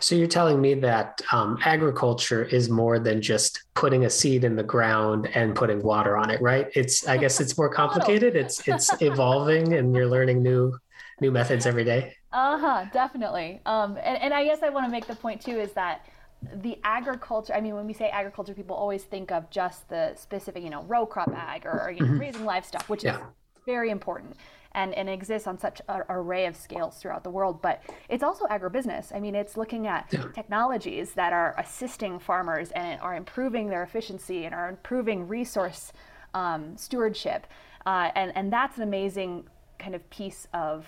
So you're telling me that um, agriculture is more than just putting a seed in the ground and putting water on it, right? It's I guess it's more complicated. It's it's evolving, and you're learning new new methods every day. Uh huh. Definitely. Um, and, and I guess I want to make the point too is that the agriculture i mean when we say agriculture people always think of just the specific you know row crop ag or, or you know, mm-hmm. raising livestock which yeah. is very important and, and exists on such an array of scales throughout the world. But it's also agribusiness. I mean, it's looking at technologies that are assisting farmers and are improving their efficiency and are improving resource um, stewardship. Uh, and, and that's an amazing kind of piece of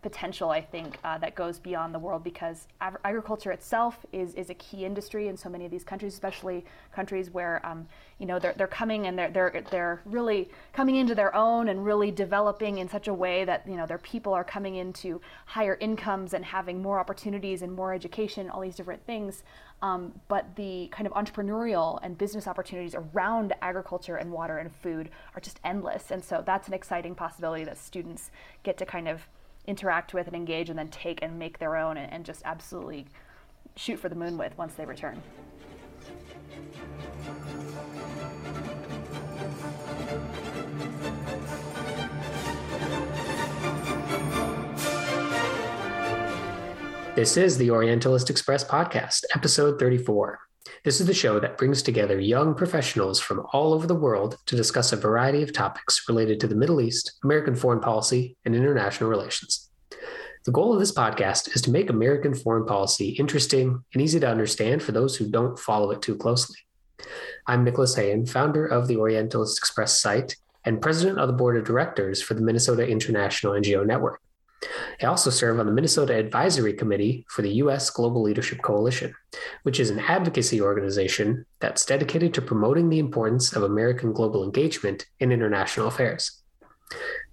potential, I think, uh, that goes beyond the world because ag- agriculture itself is, is a key industry in so many of these countries, especially countries where um, you know they're, they're coming and they're, they're they're really coming into their own and really developing in such a way that you know their people are coming into higher incomes and having more opportunities and more education, all these different things. Um, but the kind of entrepreneurial and business opportunities around agriculture and water and food are just endless, and so that's an exciting possibility that students get to kind of interact with and engage and then take and make their own and, and just absolutely shoot for the moon with once they return. This is the Orientalist Express podcast, episode 34. This is the show that brings together young professionals from all over the world to discuss a variety of topics related to the Middle East, American foreign policy, and international relations. The goal of this podcast is to make American foreign policy interesting and easy to understand for those who don't follow it too closely. I'm Nicholas Hayen, founder of the Orientalist Express site and president of the board of directors for the Minnesota International NGO Network. I also serve on the Minnesota Advisory Committee for the U.S. Global Leadership Coalition, which is an advocacy organization that's dedicated to promoting the importance of American global engagement in international affairs.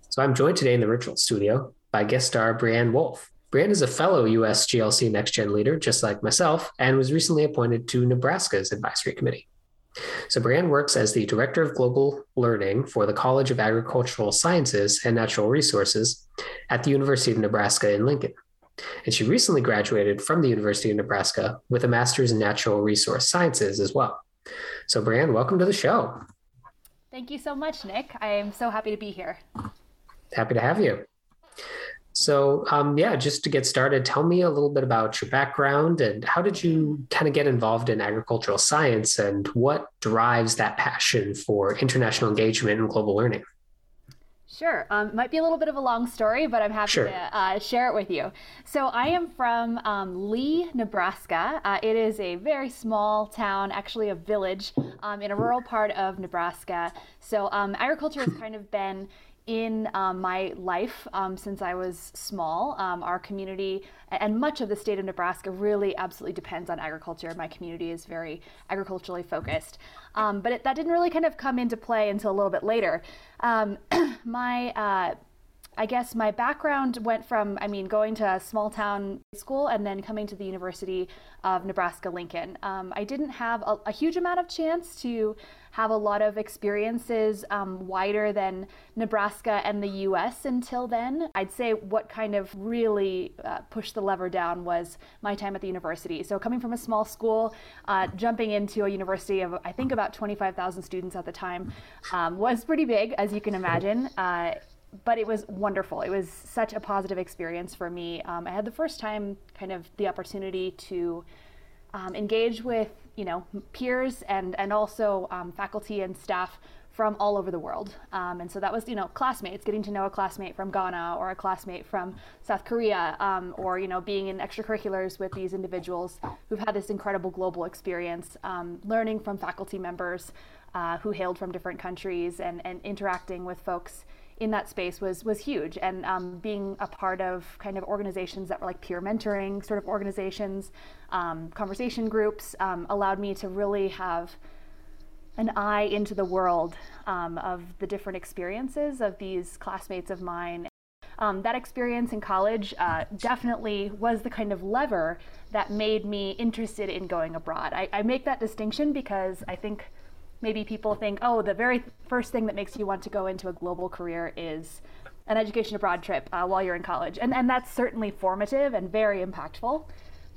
So I'm joined today in the virtual studio by guest star Brianne Wolf. Brianne is a fellow U.S. GLC Next Gen leader, just like myself, and was recently appointed to Nebraska's advisory committee. So, Brianne works as the Director of Global Learning for the College of Agricultural Sciences and Natural Resources at the University of Nebraska in Lincoln. And she recently graduated from the University of Nebraska with a master's in natural resource sciences as well. So, Brianne, welcome to the show. Thank you so much, Nick. I am so happy to be here. Happy to have you. So, um, yeah, just to get started, tell me a little bit about your background and how did you kind of get involved in agricultural science and what drives that passion for international engagement and global learning? Sure. Um, might be a little bit of a long story, but I'm happy sure. to uh, share it with you. So, I am from um, Leigh, Nebraska. Uh, it is a very small town, actually, a village um, in a rural part of Nebraska. So, um, agriculture has kind of been in um, my life um, since I was small. Um, our community and much of the state of Nebraska really absolutely depends on agriculture. My community is very agriculturally focused. Um, but it, that didn't really kind of come into play until a little bit later. Um, my uh, I guess my background went from, I mean, going to a small town school and then coming to the University of Nebraska Lincoln. Um, I didn't have a, a, huge amount of chance to have a lot of experiences um, wider than Nebraska and the US until then. I'd say what kind of really uh, pushed the lever down was my time at the university. So, coming from a small school, uh, jumping into a university of, I think, about 25,000 students at the time um, was pretty big, as you can imagine. Uh, but it was wonderful. It was such a positive experience for me. Um, I had the first time kind of the opportunity to um, engage with you know peers and and also um, faculty and staff from all over the world. Um, and so that was you know classmates, getting to know a classmate from Ghana or a classmate from South Korea, um, or you know being in extracurriculars with these individuals who've had this incredible global experience, um, learning from faculty members uh, who hailed from different countries and and interacting with folks in that space was was huge. And um, being a part of kind of organizations that were like peer mentoring sort of organizations um, conversation groups um, allowed me to really have an eye into the world um, of the different experiences of these classmates of mine. Um, that experience in college uh, definitely was the kind of lever that made me interested in going abroad. I, I make that distinction because i think maybe people think, oh, the very first thing that makes you want to go into a global career is an education abroad trip uh, while you're in college. And, and that's certainly formative and very impactful.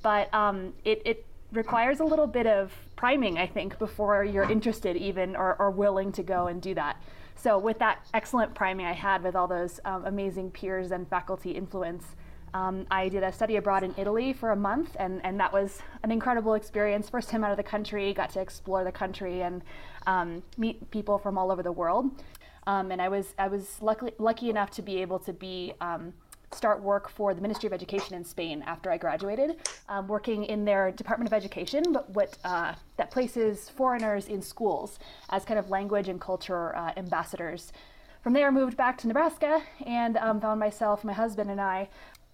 but um, it, it requires a little bit of priming, I think, before you're interested even or, or willing to go and do that. So with that excellent priming I had with all those um, amazing peers and faculty influence, um, I did a study abroad in Italy for a month, and, and that was an incredible experience. First time out of the country, got to explore the country and um, meet people from all over the world. Um, and I was I was lucky lucky enough to be able to be um, start work for the Ministry of Education in Spain after I graduated, um, working in their Department of Education, but what uh, that places foreigners in schools as kind of language and culture uh, ambassadors. From there, moved back to Nebraska and um, found myself, my husband and I,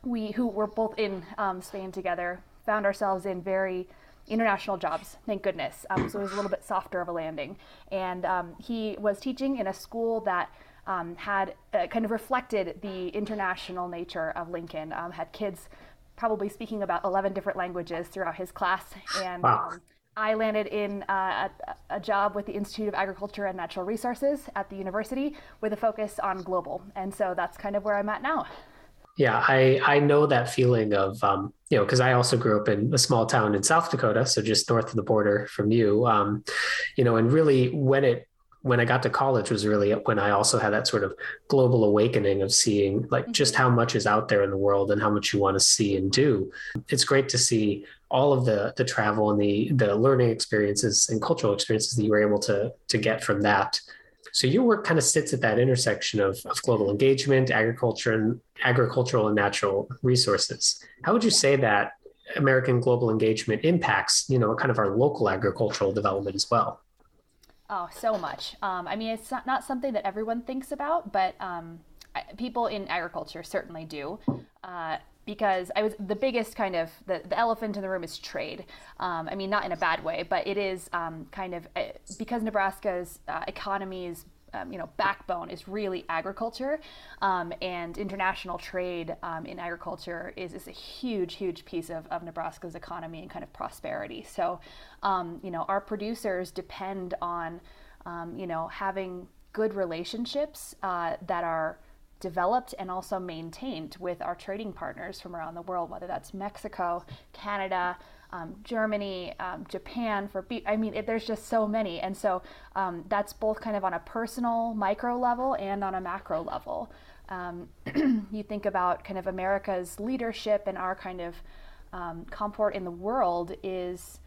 we who were both in um, Spain together, found ourselves in very international jobs, thank goodness. Um, so it was a little bit softer of a landing. And um, he was teaching in a school that um, had uh, kind of reflected the international nature of Lincoln, um, had kids probably speaking about 11 different languages throughout his class. And wow. Um, I landed in uh, a, a, job with the Institute of Agriculture and Natural Resources at the university with a focus on global. And so that's kind of where I'm at now. Yeah, I I know that feeling of um, you know because I also grew up in a small town in South Dakota, so just north of the border from you. Um, you know, and really when it when I got to college was really when I also had that sort of global awakening of seeing like just mm-hmm. how much is out there in the world and how much you want to see and do. It's great to see all of the the travel and the the learning experiences and cultural experiences that you were able to to get from that. So your work kind of sits at that intersection of, of global engagement, agriculture and agricultural and natural resources. How would you say that American global engagement impacts, you know, kind of our local agricultural development as well? Oh, so much. Um, I mean, it's not, not something that everyone thinks about, but um, I, people in agriculture certainly do. Uh, because I was the biggest kind of the, the elephant in the room is trade. Um, I mean, not in a bad way, but it is um, kind of uh, because Nebraska's uh, economy is um, you know backbone is really agriculture, um, and international trade um, in agriculture is, is a huge, huge piece of, of Nebraska's economy and kind of prosperity. So, um, you know, our producers depend on, you know, having good relationships uh, that are developed and also maintained with our trading partners from around the world, whether that's Mexico, Canada, um, Germany, um, Japan for beef. I mean, it, there's just so many. And so um, that's both kind of on a personal micro level and on a macro level. Um, you think about kind of America's leadership and our kind of um, comport in the world is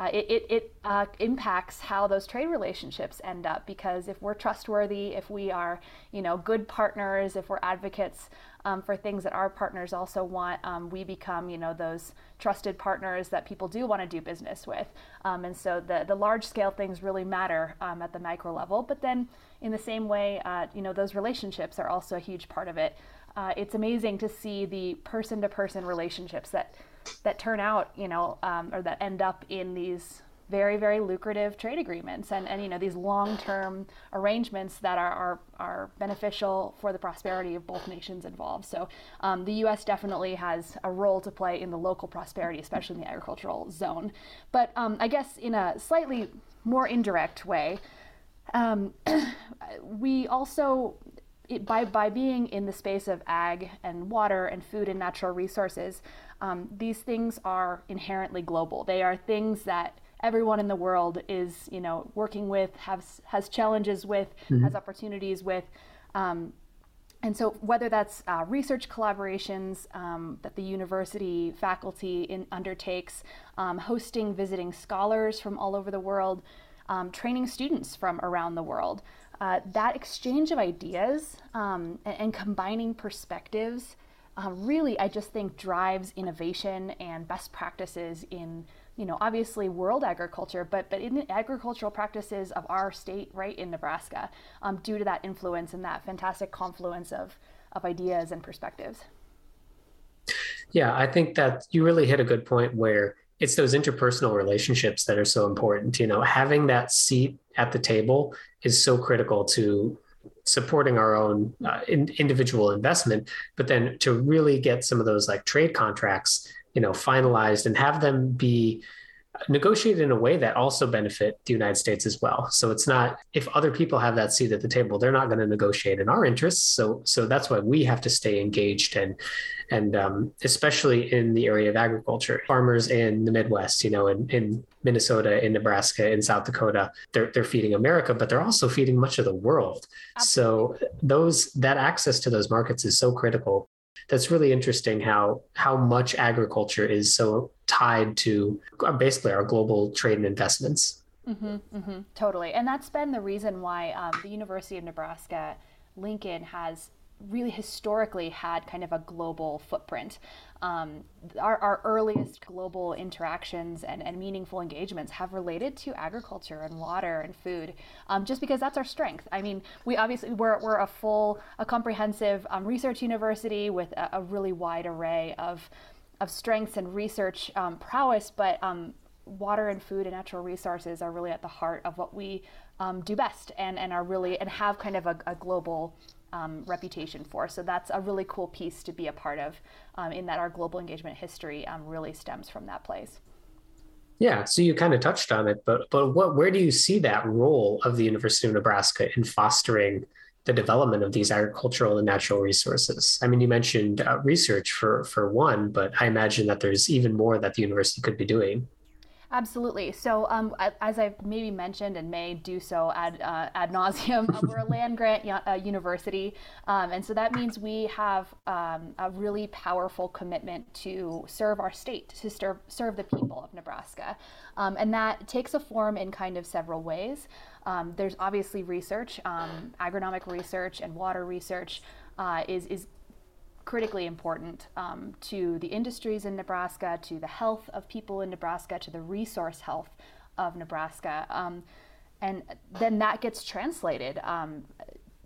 uh, it, it, it uh, impacts how those trade relationships end up because if we're trustworthy, if we are, you know, good partners, if we're advocates um, for things that our partners also want, um, we become, you know, those trusted partners that people do want to do business with. Um, and so the, the large scale things really matter um, at the micro level. But then in the same way, uh, you know, those relationships are also a huge part of it. Uh, it's amazing to see the person to person relationships that that turn out, you know, um, or that end up in these very very lucrative trade agreements and, and you know these long-term arrangements that are, are, are beneficial for the prosperity of both nations involved. So um, the us definitely has a role to play in the local prosperity especially in the agricultural zone. But um, i guess in a slightly more indirect way um, we also it, by, by being in the space of ag and water and food and natural resources, um, these things are inherently global. They are things that everyone in the world is, you know, working with, has has challenges with, mm-hmm. has opportunities with. Um, and so, whether that's uh, research collaborations um, that the university faculty in, undertakes, um, hosting visiting scholars from all over the world, um, training students from around the world, uh, that exchange of ideas um, and, and, combining perspectives uh, really, I just think drives innovation and best practices in, you know, obviously world agriculture, but but in agricultural practices of our state, right in Nebraska, um, due to that influence and that fantastic confluence of of ideas and perspectives. Yeah, I think that you really hit a good point where it's those interpersonal relationships that are so important. You know, having that seat at the table is so critical to supporting our own uh, in, individual investment, but then to really get some of those like trade contracts, you know, finalized and have them be negotiate in a way that also benefit the United States as well. So it's not if other people have that seat at the table, they're not going to negotiate in our interests. So so that's why we have to stay engaged and and um, especially in the area of agriculture, farmers in the Midwest, you know, in, in Minnesota, in Nebraska, in South Dakota, they're they're feeding America, but they're also feeding much of the world. Absolutely. So those that access to those markets is so critical that's really interesting how how much agriculture is so tied to uh, basically our global trade and investments. Mm-hmm, mm-hmm, totally, and that's been the reason why um, the University of Nebraska Lincoln has really historically had kind of a global footprint. Um, our, our, earliest global interactions and, and, meaningful engagements have related to agriculture and water and food, um, just because that's our strength. I mean, we obviously we're, we're a full, a comprehensive um, research university with a, a, really wide array of of strengths and research um, prowess, but um, water and food and natural resources are really at the heart of what we um, do best and, and are really and have kind of a, a global um, reputation for. So that's a really cool piece to be a part of um, in that our global engagement history um, really stems from that place. Yeah, so you kind of touched on it, but but what where do you see that role of the University of Nebraska in fostering the development of these agricultural and natural resources? I mean, you mentioned uh, research for for one, but I imagine that there's even more that the university could be doing. Absolutely. So, um, as I've maybe mentioned and may do so ad, uh, ad nauseum, uh, we're a land grant uh, university. Um, and so that means we have um, a really powerful commitment to serve our state, to serve, serve the people of Nebraska. Um, and that takes a form in kind of several ways. Um, there's obviously research, um, agronomic research, and water research. Uh, is, is critically important um, to the industries in Nebraska, to the health of people in Nebraska, to the resource health of Nebraska. Um, and then that gets translated um,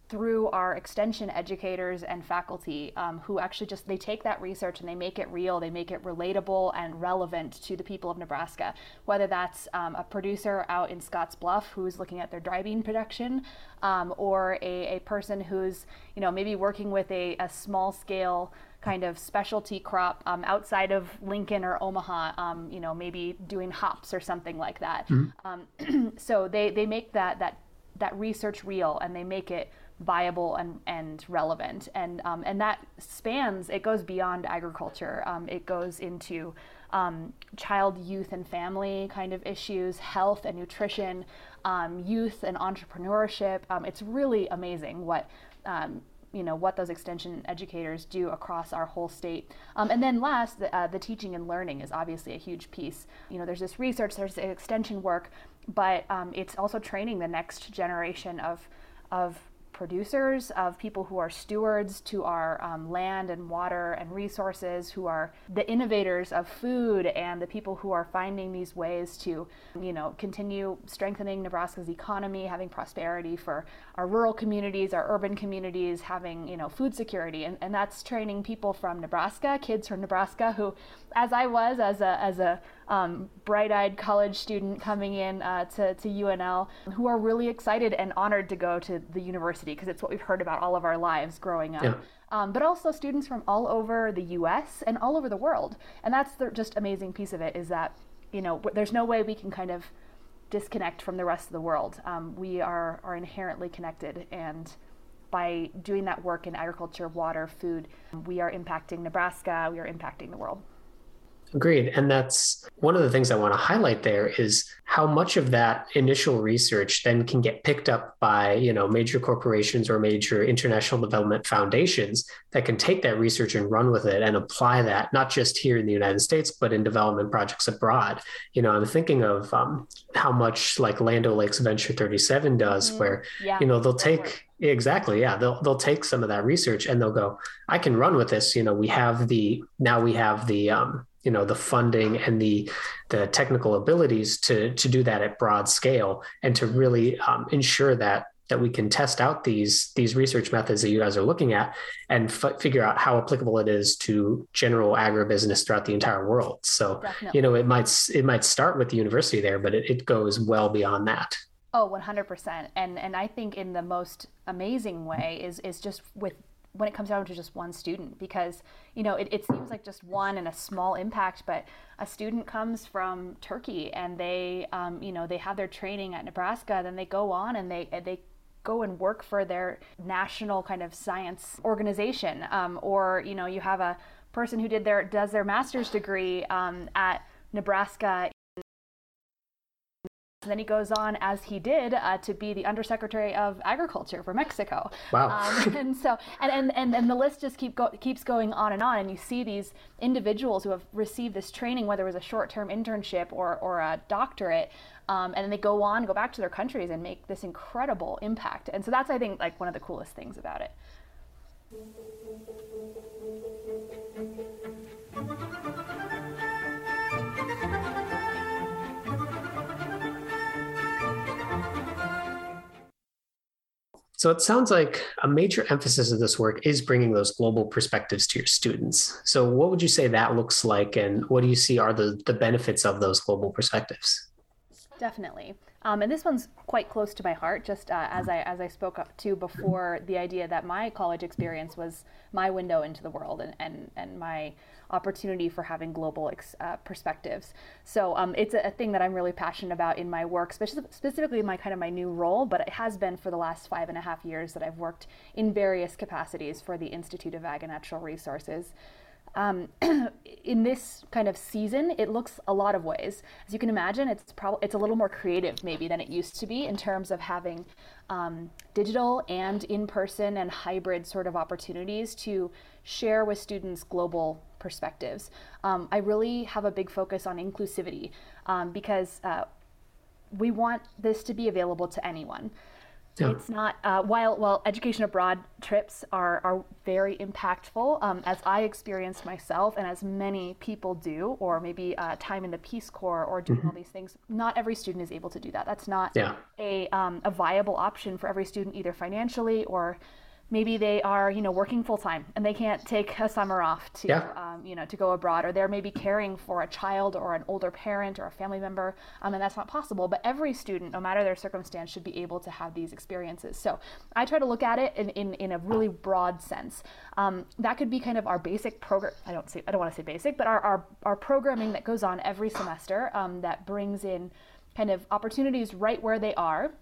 through our extension educators and faculty um, who actually just they take that research and they make it real they make it relatable and relevant to the people of nebraska whether that's um, a producer out in scottsbluff who's looking at their dry bean production um, or a, a person who's you know maybe working with a, a small scale kind of specialty crop um, outside of Lincoln or Omaha, um, you know, maybe doing hops or something like that. Mm-hmm. Um, so they, they make that, that, that research real and they make it viable and, and relevant. And, um, and that spans, it goes beyond agriculture. Um, it goes into um, child, youth, and family kind of issues, health and nutrition, um, youth and entrepreneurship. Um, it's really amazing what um, you know what those extension educators do across our whole state um, and then last the, uh, the, teaching and learning is obviously a huge piece you know there's this research there's extension work but um, it's also training the next generation of of producers, of people who are stewards to our um, land and water and resources, who are the innovators of food and the people who are finding these ways to, you know, continue strengthening Nebraska's economy, having prosperity for our rural communities, our urban communities, having, you know, food security. And, and that's training people from Nebraska, kids from Nebraska who, as I was as a, as a um, bright-eyed college student coming in uh, to, to UNL who are really excited and honored to go to the university because it's what we've heard about all of our lives growing up. Yeah. Um, but also students from all over the U.S. and all over the world. And that's the just amazing piece of it is that you know there's no way we can kind of disconnect from the rest of the world. Um, we are are inherently connected and by doing that work in agriculture, water, food, we are impacting Nebraska, we are impacting the world. Agreed. And that's one of the things I want to highlight there is how much of that initial research then can get picked up by, you know, major corporations or major international development foundations that can take that research and run with it and apply that not just here in the United States, but in development projects abroad. You know, I'm thinking of um, how much like Land O'Lakes Venture 37 does, mm-hmm. where, yeah, you know, they'll take Exactly. Yeah. They'll they'll take some of that research and they'll go, I can run with this. You know, we have the now we have the um, you know the funding and the the technical abilities to to do that at broad scale and to really um, ensure that that we can test out these these research methods that you guys are looking at and f- figure out how applicable it is to general agribusiness throughout the entire world. So Definitely. you know it might it might start with the university there but it, it goes well beyond that. Oh 100% and and i think in the most amazing way is is just with when it comes down to just one student because you know it, it seems like just one and a small impact but a student comes from turkey and they um, you know they have their training at nebraska then they go on and they they go and work for their national kind of science organization um, or you know you have a person who did their does their master's degree um, at nebraska and then he goes on, as he did, uh, to be the Undersecretary of Agriculture for Mexico. Wow. Um, and so, and, and, and, and the list just keep go, keeps going on and on. And you see these individuals who have received this training, whether it was a short term internship or, or a doctorate, um, and then they go on, go back to their countries and make this incredible impact. And so that's, I think, like one of the coolest things about it. So it sounds like a major emphasis of this work is bringing those global perspectives to your students. So what would you say that looks like, and what do you see are the, the benefits of those global perspectives? Definitely. Um, and this one's quite close to my heart, just uh, as I as I spoke up to before, the idea that my college experience was my window into the world and, and, and my opportunity for having global ex, uh, perspectives. So um, it's a, a, thing that I'm really passionate about in my work, specifically, specifically my kind of my new role, but it has been for the last five and a half years that I've worked in various capacities for the Institute of Ag and Natural Resources. Um, in this kind of season, it looks a lot of ways. As you can imagine, it's probably it's a little more creative maybe than it used to be in terms of having um, digital and in-person and hybrid sort of opportunities to share with students global perspectives. Um, I really have a big focus on inclusivity um, because uh, we want this to be available to anyone. Yeah. It's not uh, while while education abroad trips are are very impactful, um, as I experienced myself, and as many people do, or maybe uh, time in the Peace Corps or doing mm-hmm. all these things. Not every student is able to do that. That's not yeah. a um, a viable option for every student, either financially or maybe they are you know working full time and they can't take a summer off to yeah. um, you know to go abroad or they're maybe caring for a child or an older parent or a family member um, and that's not possible. But every student no matter their circumstance should be able to have these experiences. So i try to look at it in, in, in a really broad sense. Um, that could be kind of our basic program i don't say i don't want to say basic but our, our, our programming that goes on every semester um, that brings in kind of opportunities right where they are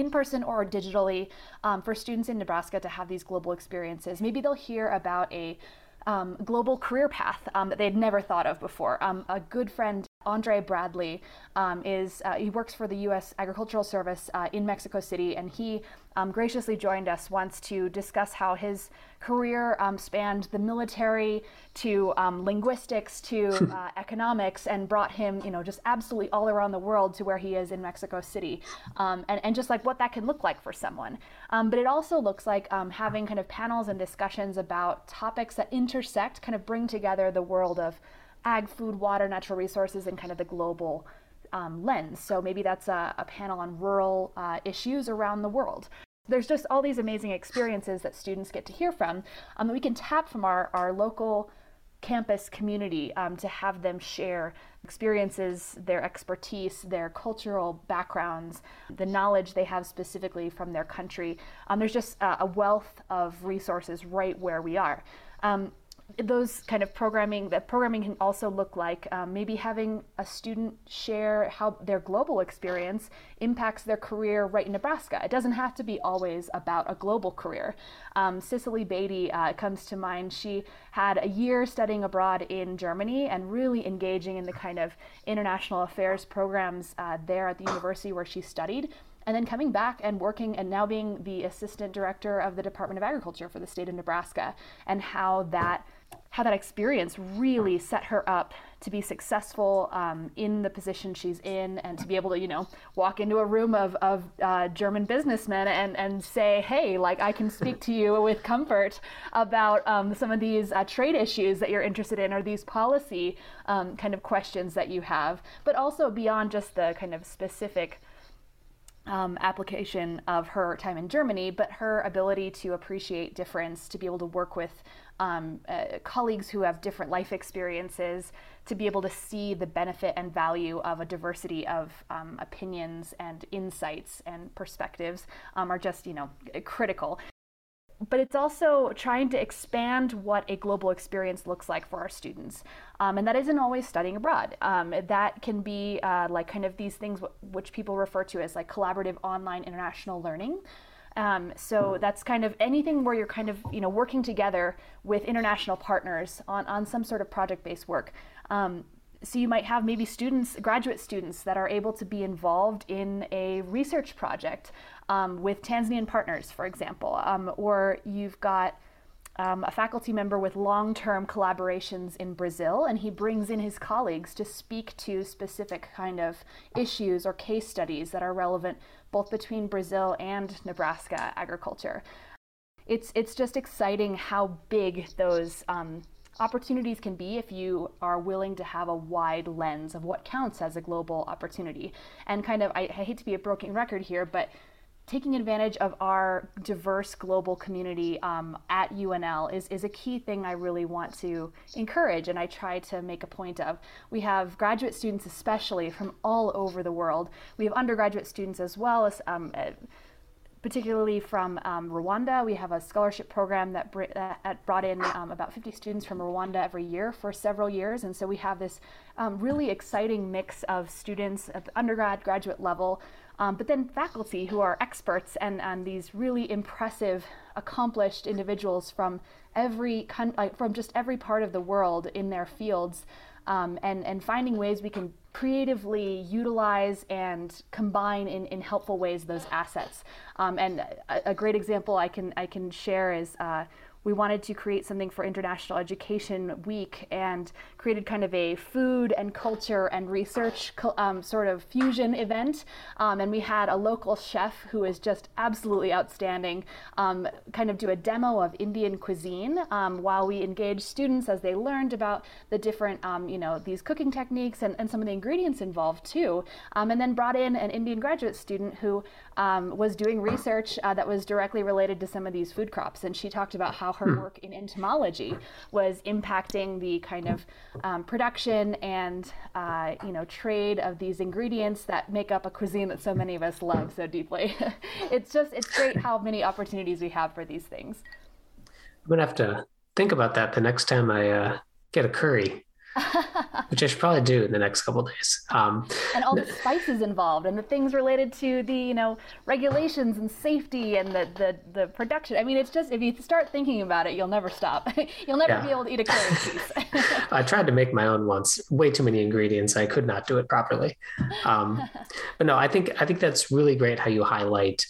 in person or digitally um, for students in Nebraska to have these global experiences. Maybe they'll hear about a um, global career path um, that they'd never thought of before. Um, a good friend Andre Bradley um, is uh, he works for the U.S. Agricultural Service uh, in Mexico City, and he um, graciously joined us once to discuss how his career um, spanned the military to um, linguistics to uh, economics, and brought him, you know, just absolutely all around the world to where he is in Mexico City, um, and and just like what that can look like for someone. Um, but it also looks like having kind of panels and discussions about topics that intersect, kind of bring together the world of ag, food, water, natural resources, and kind of the global um, lens. So maybe that's a, a panel on rural uh, issues around the world. There's just all these amazing experiences that students get to hear from um, that we can tap from our, our local campus community um, to have them share experiences, their expertise, their cultural backgrounds, the knowledge they have specifically from their country. Um, there's just a wealth of resources right where we are. Um, those kind of programming that programming can also look like um, maybe having a student share how their global experience impacts their career right in nebraska. It doesn't have to be always about a global career. Um, cicely beatty uh, comes to mind. She had a year studying abroad in germany and really engaging in the kind of international affairs programs uh, there at the university where she studied and then coming back and working and now being the assistant director of the Department of Agriculture for the state of Nebraska, and how that how that experience really set her up to be successful um, in the position she's in and to be able to, you know, walk into a room of, of uh, German businessmen and, and say, hey, like I can speak to you with comfort about um, some of these uh, trade issues that you're interested in or these policy um, kind of questions that you have, but also beyond just the kind of specific um, application of her time in Germany, but her ability to appreciate difference, to be able to work with um, uh, colleagues who have different life experiences, to be able to see the benefit and value of a diversity of um, opinions and insights and perspectives um, are just, you know, critical. but it's also trying to expand what a global experience looks like for our students. Um, and that isn't always studying abroad. Um, that can be uh, like kind of these things w- which people refer to as like collaborative online international learning. Um, so that's kind of anything where you're kind of you know working together with international partners on, on some sort of project-based work. Um, so you might have maybe students, graduate students, that are able to be involved in a research project um, with Tanzanian partners, for example, um, or you've got um, a faculty member with long term collaborations in Brazil, and he brings in his colleagues to speak to specific kind of issues or case studies that are relevant both between Brazil and Nebraska agriculture. It's, it's just exciting how big those um, opportunities can be if you are willing to have a wide lens of what counts as a global opportunity. And kind of, I, I hate to be a broken record here, but taking advantage of our diverse global community um, at UNL is, is a key thing I really want to encourage and I try to make a point of. We have graduate students, especially from all over the world. We have undergraduate students as well as. Um, particularly from um, Rwanda. We have a scholarship program that, br- that brought in um, about 50 students from Rwanda every year for several years. And so we have this um, really exciting mix of students at the undergrad, graduate level um, but then faculty who are experts and, and these really impressive, accomplished individuals from every con- like from just every part of the world in their fields, um, and and finding ways we can creatively utilize and combine in, in helpful ways those assets. Um, and a, a, great example I can I can share is. Uh, we wanted to create something for International Education Week and created kind of a food and culture and research um, sort of fusion event. Um, and we had a local chef who is just absolutely outstanding um, kind of do a demo of Indian cuisine um, while we engaged students as they learned about the different, um, you know, these cooking techniques and, and some of the ingredients involved too. Um, and then brought in an Indian graduate student who was doing research uh, that was directly related to some of these food crops. And she talked about how how her hmm. work in entomology was impacting the kind of um, production and uh, you know trade of these ingredients that make up a cuisine that so many of us love so deeply. it's just it's great how many opportunities we have for these things. I'm gonna have to think about that the next time I uh, get a curry. which I should probably do in the next couple days. Um, and all the spices involved, and the things related to the you know regulations and safety and the the, the production. I mean, it's just if you start thinking about it, you'll never stop. you'll never yeah. be able to eat a curry piece. I tried to make my own once. Way too many ingredients. I could not do it properly. Um, but no, I think I think that's really great how you highlight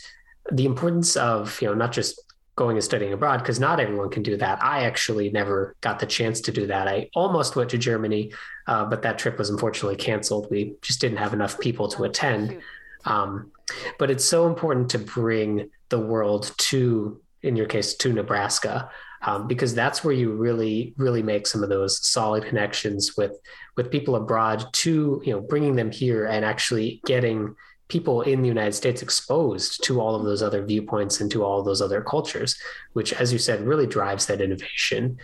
the importance of you know not just going and studying abroad because not everyone can do that. I actually never got the chance to do that. I almost went to Germany, uh, but that trip was unfortunately canceled. We just didn't have enough people to attend. Um, but it's so important to bring the world to, in your case, to Nebraska. Um, because that's where you really, really make some of those solid connections with with people abroad. To you know, bringing them here and actually getting people in the United States exposed to all of those other viewpoints and to all of those other cultures, which, as you said, really drives that innovation.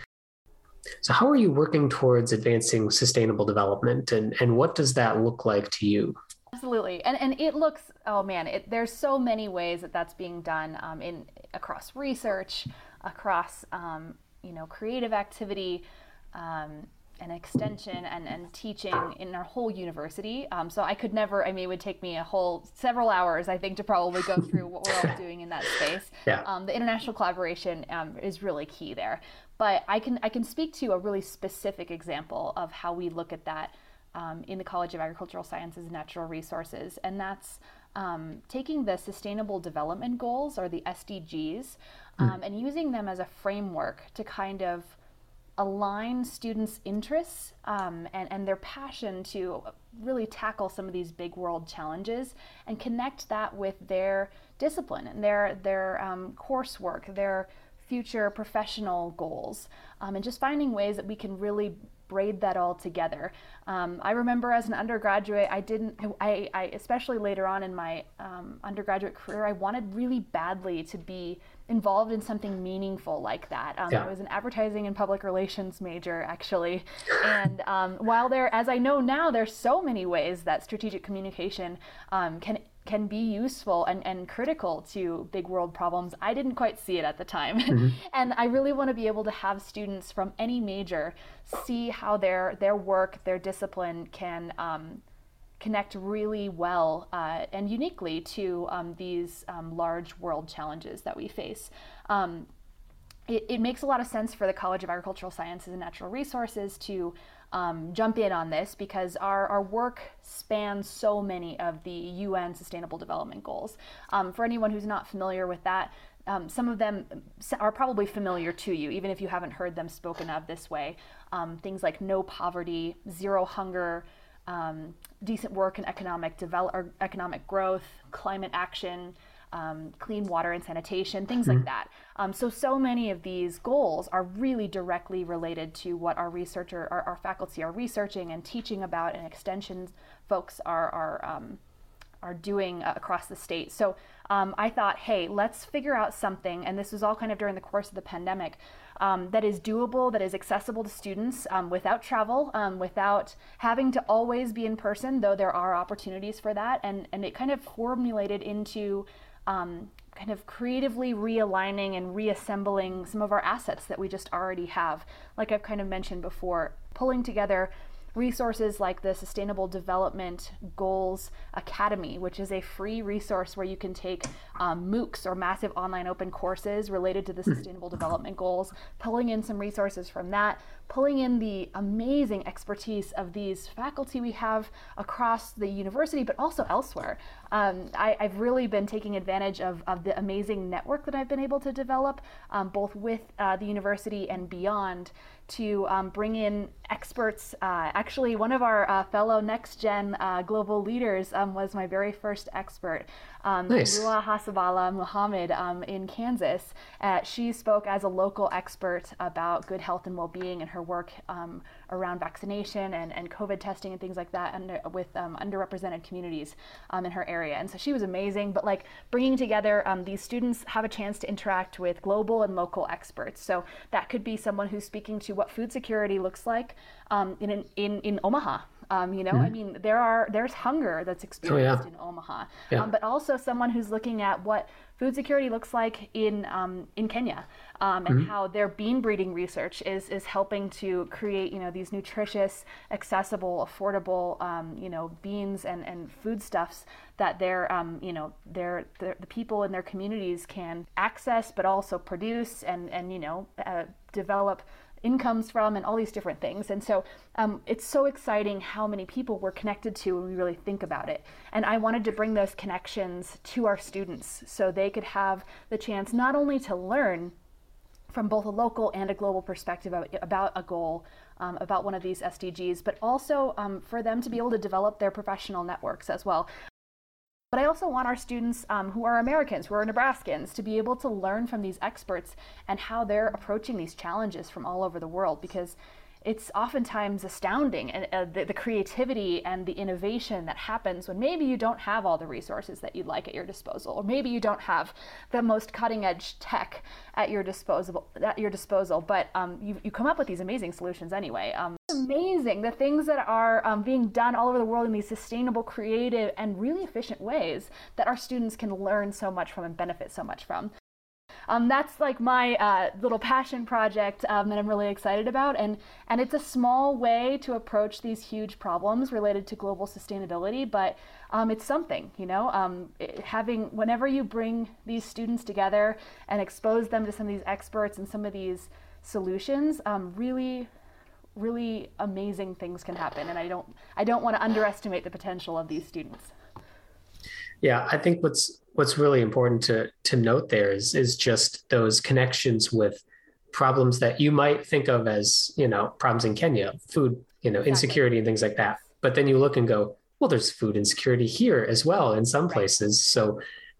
So, how are you working towards advancing sustainable development, and, and what does that look like to you? Absolutely, and and it looks oh man, it, there's so many ways that that's being done um, in across research, across um, you know creative activity. Um, an extension and, and teaching in our whole university. Um, so I could never, I mean, it would take me a whole several hours, I think, to probably go through what we're all doing in that space. Yeah. Um, the international collaboration um, is really key there. But I can, I can speak to a really specific example of how we look at that um, in the College of Agricultural Sciences and Natural Resources. And that's um, taking the Sustainable Development Goals or the SDGs mm. and using them as a framework to kind of align students' interests um, and, and their passion to really tackle some of these big world challenges and connect that with their discipline and their, their um, coursework, their future professional goals, um, and just finding ways that we can really braid that all together. Um, I remember as an undergraduate, I didn't, I, I especially later on in my um, undergraduate career, I wanted really badly to be involved in something meaningful like that. Um, yeah. I was an advertising and public relations major, actually. And um, while there, as I know now, there's so many ways that strategic communication um, can can be useful and, and critical to big world problems. I didn't quite see it at the time. Mm-hmm. and I really want to be able to have students from any major see how their, their work, their discipline can um, connect really well uh, and uniquely to um, these um, large world challenges that we face. Um, it, it, makes a lot of sense for the College of Agricultural Sciences and Natural Resources to um, jump in on this because our, our work spans so many of the UN Sustainable Development Goals. Um, for anyone who's not familiar with that, um, some of them are probably familiar to you, even if you haven't heard them spoken of this way. Um, things like no poverty, zero hunger, um, decent work and economic develop economic growth, climate action, um, clean water and sanitation, things mm-hmm. like that. Um, so, so many of these goals are really directly related to what our researcher, our, our faculty are researching and teaching about, and extension folks are are um, are doing uh, across the state. So, um, I thought, hey, let's figure out something, and this was all kind of during the course of the pandemic. Um, that is doable, that is accessible to students um, without travel, um, without having to always be in person, though there are opportunities for that. And, and it kind of formulated into um, kind of creatively realigning and reassembling some of our assets that we just already have. Like I've kind of mentioned before, pulling together resources like the Sustainable Development Goals Academy, which is a free resource where you can take um, MOOCs or massive online open courses related to the hmm. Sustainable Development Goals, pulling in some resources from that, pulling in the amazing expertise of these faculty we have across the university, but also elsewhere. Um, I, have really been taking advantage of, of the amazing network that I've been able to develop, um, both with uh, the university and beyond to um, bring in experts. Uh, actually, one of our uh, fellow next gen uh, global leaders um, was my very first expert um, nice. Rua Hasabala Muhammad um, in Kansas. Uh, she spoke as a local expert about good health and well being and her work um, around vaccination and, and COVID testing and things like that under, with um, underrepresented communities um, in her area. And so she was amazing. But like bringing together um, these students have a chance to interact with global and local experts. So that could be someone who's speaking to what food security looks like in, in, in Omaha um, you know, mm-hmm. I mean, there are there's hunger that's experienced oh, yeah. in Omaha, yeah. um, but also someone who's looking at what food security looks like in um, in Kenya, um, and mm-hmm. how their bean breeding research is is helping to create you know these nutritious, accessible, affordable um, you know beans and and foodstuffs that their um, you know their, their, the people in their communities can access, but also produce and and you know uh, develop incomes from and all these different things. And so um, it's so exciting how many people we're connected to when we really think about it. And I wanted to bring those connections to our students so they could have the chance not only to learn from both a local and a global perspective about a goal, um, about one of these SDGs, but also um, for them to be able to develop their professional networks as well. But I also want our students um, who are Americans, who are Nebraskans, to be able to learn from these experts and how they're approaching these challenges from all over the world because it's oftentimes astounding and uh, the, the, creativity and the innovation that happens when maybe you don't have all the resources that you'd like at your disposal or maybe you don't have the most cutting edge tech at your disposal at your disposal but um, you, you come up with these amazing solutions anyway. Um, amazing the things that are um, being done all over the world in these sustainable creative and really efficient ways that our students can learn so much from and benefit so much from um, that's like my uh, little passion project um, that I'm really excited about, and and it's a small way to approach these huge problems related to global sustainability, but um, it's something, you know. Um, it, having whenever you bring these students together and expose them to some of these experts and some of these solutions, um, really really amazing things can happen and i don't i don't want to underestimate the potential of these students yeah, I think what's what's really important to to note there is is just those connections with problems that you might think of as you know problems in Kenya, food, you know, insecurity and things like that. But then you look and go, well, there's food insecurity here as well in some places. So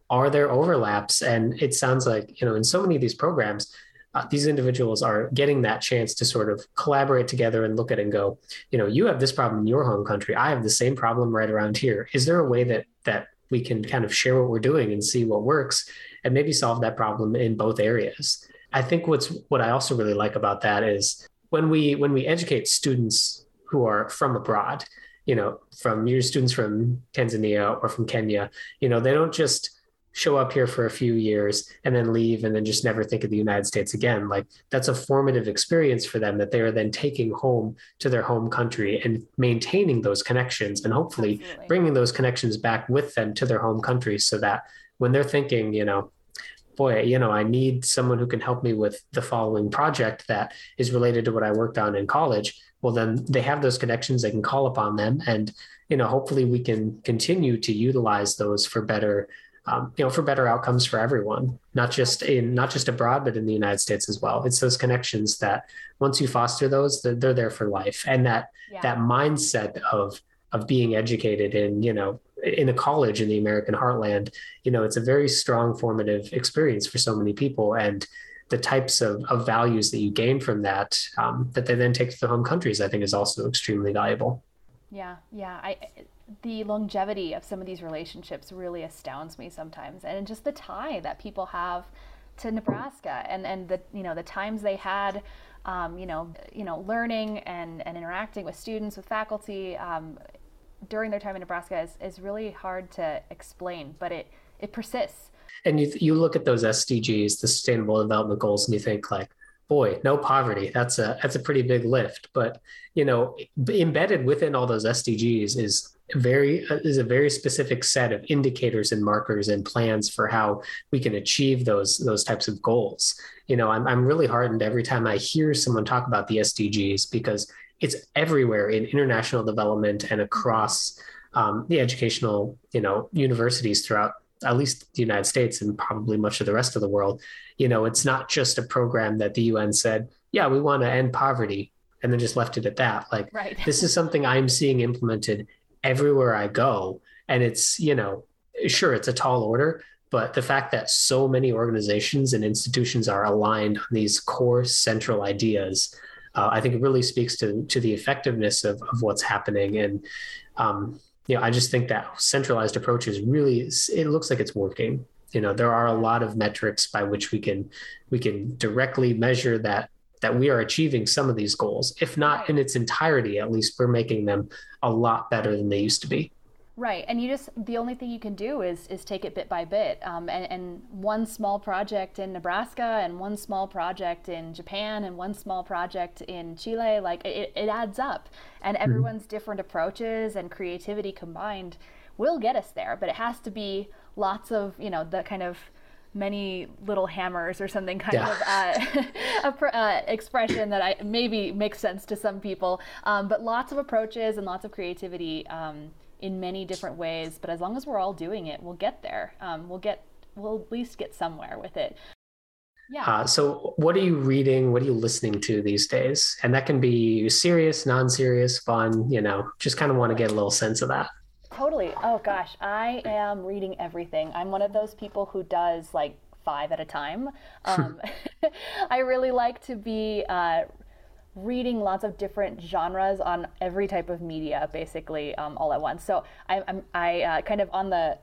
are there overlaps? And it sounds like you know in so many of these programs. Uh, these individuals are getting that chance to sort of collaborate together and look at it and go, you know, you have this problem in your home country. I have the same problem right around here. Is there a way that that we can kind of share what we're doing and see what works and maybe solve that problem in both areas. I think what's what I also really like about that is when we when we educate students who are from abroad, you know, from your students from Tanzania or from Kenya, you know, they don't just show up here for a few years and then leave and then just never think of the United States again. Like that's a formative experience for them that they are then taking home to their home country and maintaining those connections and hopefully Absolutely. bringing those connections back with them to their home country so that when they're thinking, you know, boy, you know, I need someone who can help me with the following project that is related to what I worked on in college. Well, then they have those connections, they can call upon them. And, you know, hopefully we can continue to utilize those for better um, you know, for better outcomes for everyone, not just in not just abroad, but in the United States as well. It's those connections that once you foster those, they're, they're there for life, and that yeah. that mindset of of being educated in you know in a college in the American heartland, you know, it's a very strong formative experience for so many people, and the types of, of values that you gain from that um, that they then take to their home countries, I think, is also extremely valuable. Yeah, yeah. I the longevity of some of these relationships really astounds me sometimes. And just the tie that people have to Nebraska and and the you know the times they had um, you know you know learning and and interacting with students with faculty um, during their time in Nebraska is, is really hard to explain but it it persists. And you you look at those SDGs the sustainable development goals and you think like boy, no poverty. That's a that's a pretty big lift. But you know, embedded within all those SDGs is very is a very specific set of indicators and markers and plans for how we can achieve those those types of goals you know i'm, I'm really heartened every time i hear someone talk about the sdgs because it's everywhere in international development and across um, the educational you know universities throughout at least the united states and probably much of the rest of the world you know it's not just a program that the un said yeah we want to end poverty and then just left it at that like right. this is something i'm seeing implemented everywhere I go. And it's, you know, sure, it's a tall order, but the fact that so many organizations and institutions are aligned on these core central ideas, uh, I think it really speaks to to the effectiveness of, of what's happening. And um, you know, I just think that centralized approach is really it looks like it's working. You know, there are a lot of metrics by which we can we can directly measure that that we are achieving some of these goals. If not in its entirety, at least we're making them a lot better than they used to be. Right, and you just the only thing you can do is is take it bit by bit. Um, and, and one small project in Nebraska, and one small project in Japan, and one small project in Chile, like it, it adds up. And mm-hmm. everyone's mm-hmm. different approaches and creativity combined will get us there. But it has to be lots of you know the kind of many little hammers or something kind yeah. of uh, uh, expression that I maybe makes sense to some people. Um, but lots of approaches and lots of creativity um, in many different ways. But as long as we're all doing it, we'll get there. Um, we'll get we'll at least get somewhere with it. Yeah. Uh, so, what are you reading? What are you listening to these days? And that can be serious, non-serious, fun. You know, just kind of want to get a little sense of that. Totally. Oh gosh, I am reading everything. I'm one of those people who does like five at a time. Um, I really like to be uh, reading lots of different genres on every type of media, basically, um, all at once. So I, I'm I uh, kind of on the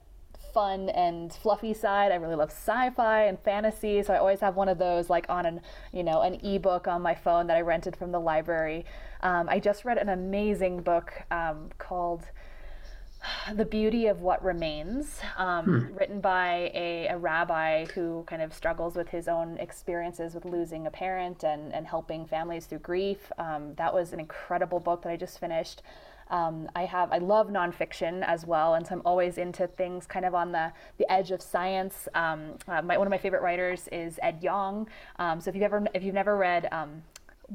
fun and fluffy side. I really love sci-fi and fantasy, so I always have one of those like on an you know an ebook on my phone that I rented from the library. Um, I just read an amazing book um, called the Beauty of What Remains, um, hmm. written by a, a, rabbi who kind of struggles with his own experiences with losing a parent and, and helping families through grief. Um, that was an incredible book that I just finished. Um, I have I love nonfiction as well, and so I'm always into things kind of on the the edge of science. Um, uh, my, one of my favorite writers is Ed Yong. Um, so if you've ever if you've never read um,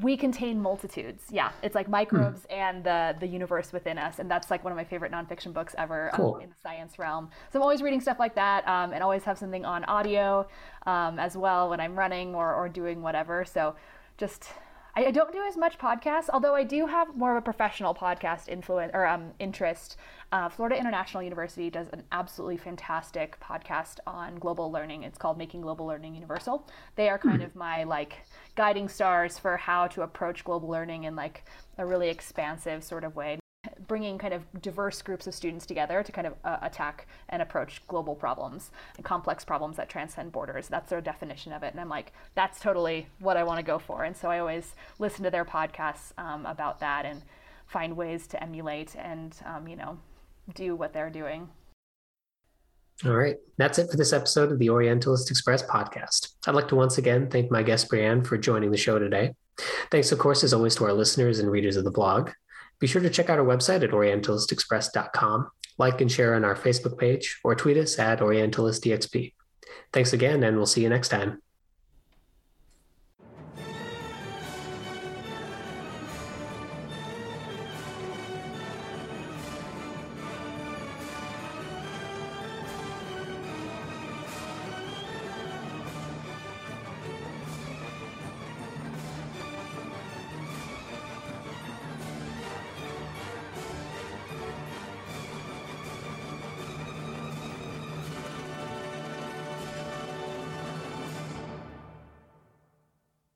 we contain multitudes. Yeah, it's like microbes hmm. and the the universe within us, and that's like one of my favorite nonfiction books ever um, cool. um, in the science realm. So I'm always reading stuff like that, um, and always have something on audio um, as well when I'm running or or doing whatever. So just I, don't do as much podcasts, although I do have more of a professional podcast influence or um, interest. Uh, Florida International University does an absolutely fantastic podcast on global learning. It's called Making Global Learning Universal. They are kind hmm. of my like guiding stars for how to approach global learning in like a really expansive sort of way bringing kind of diverse groups of students together to kind of uh, attack and approach global problems and complex problems that transcend borders. That's their definition of it. And I'm like, that's totally what I want to go for. And so I always listen to their podcasts um, about that. And find ways to emulate and, um, you know, do what they're doing. All right. That's it for this episode of the Orientalist Express podcast. I'd like to once again thank my guest, Brianne, for joining the show today. Thanks, of course, as always, to our listeners and readers of the blog. Be sure to check out our website at orientalistexpress.com, like and share on our Facebook page, or tweet us at OrientalistEXP. Thanks again, and we'll see you next time.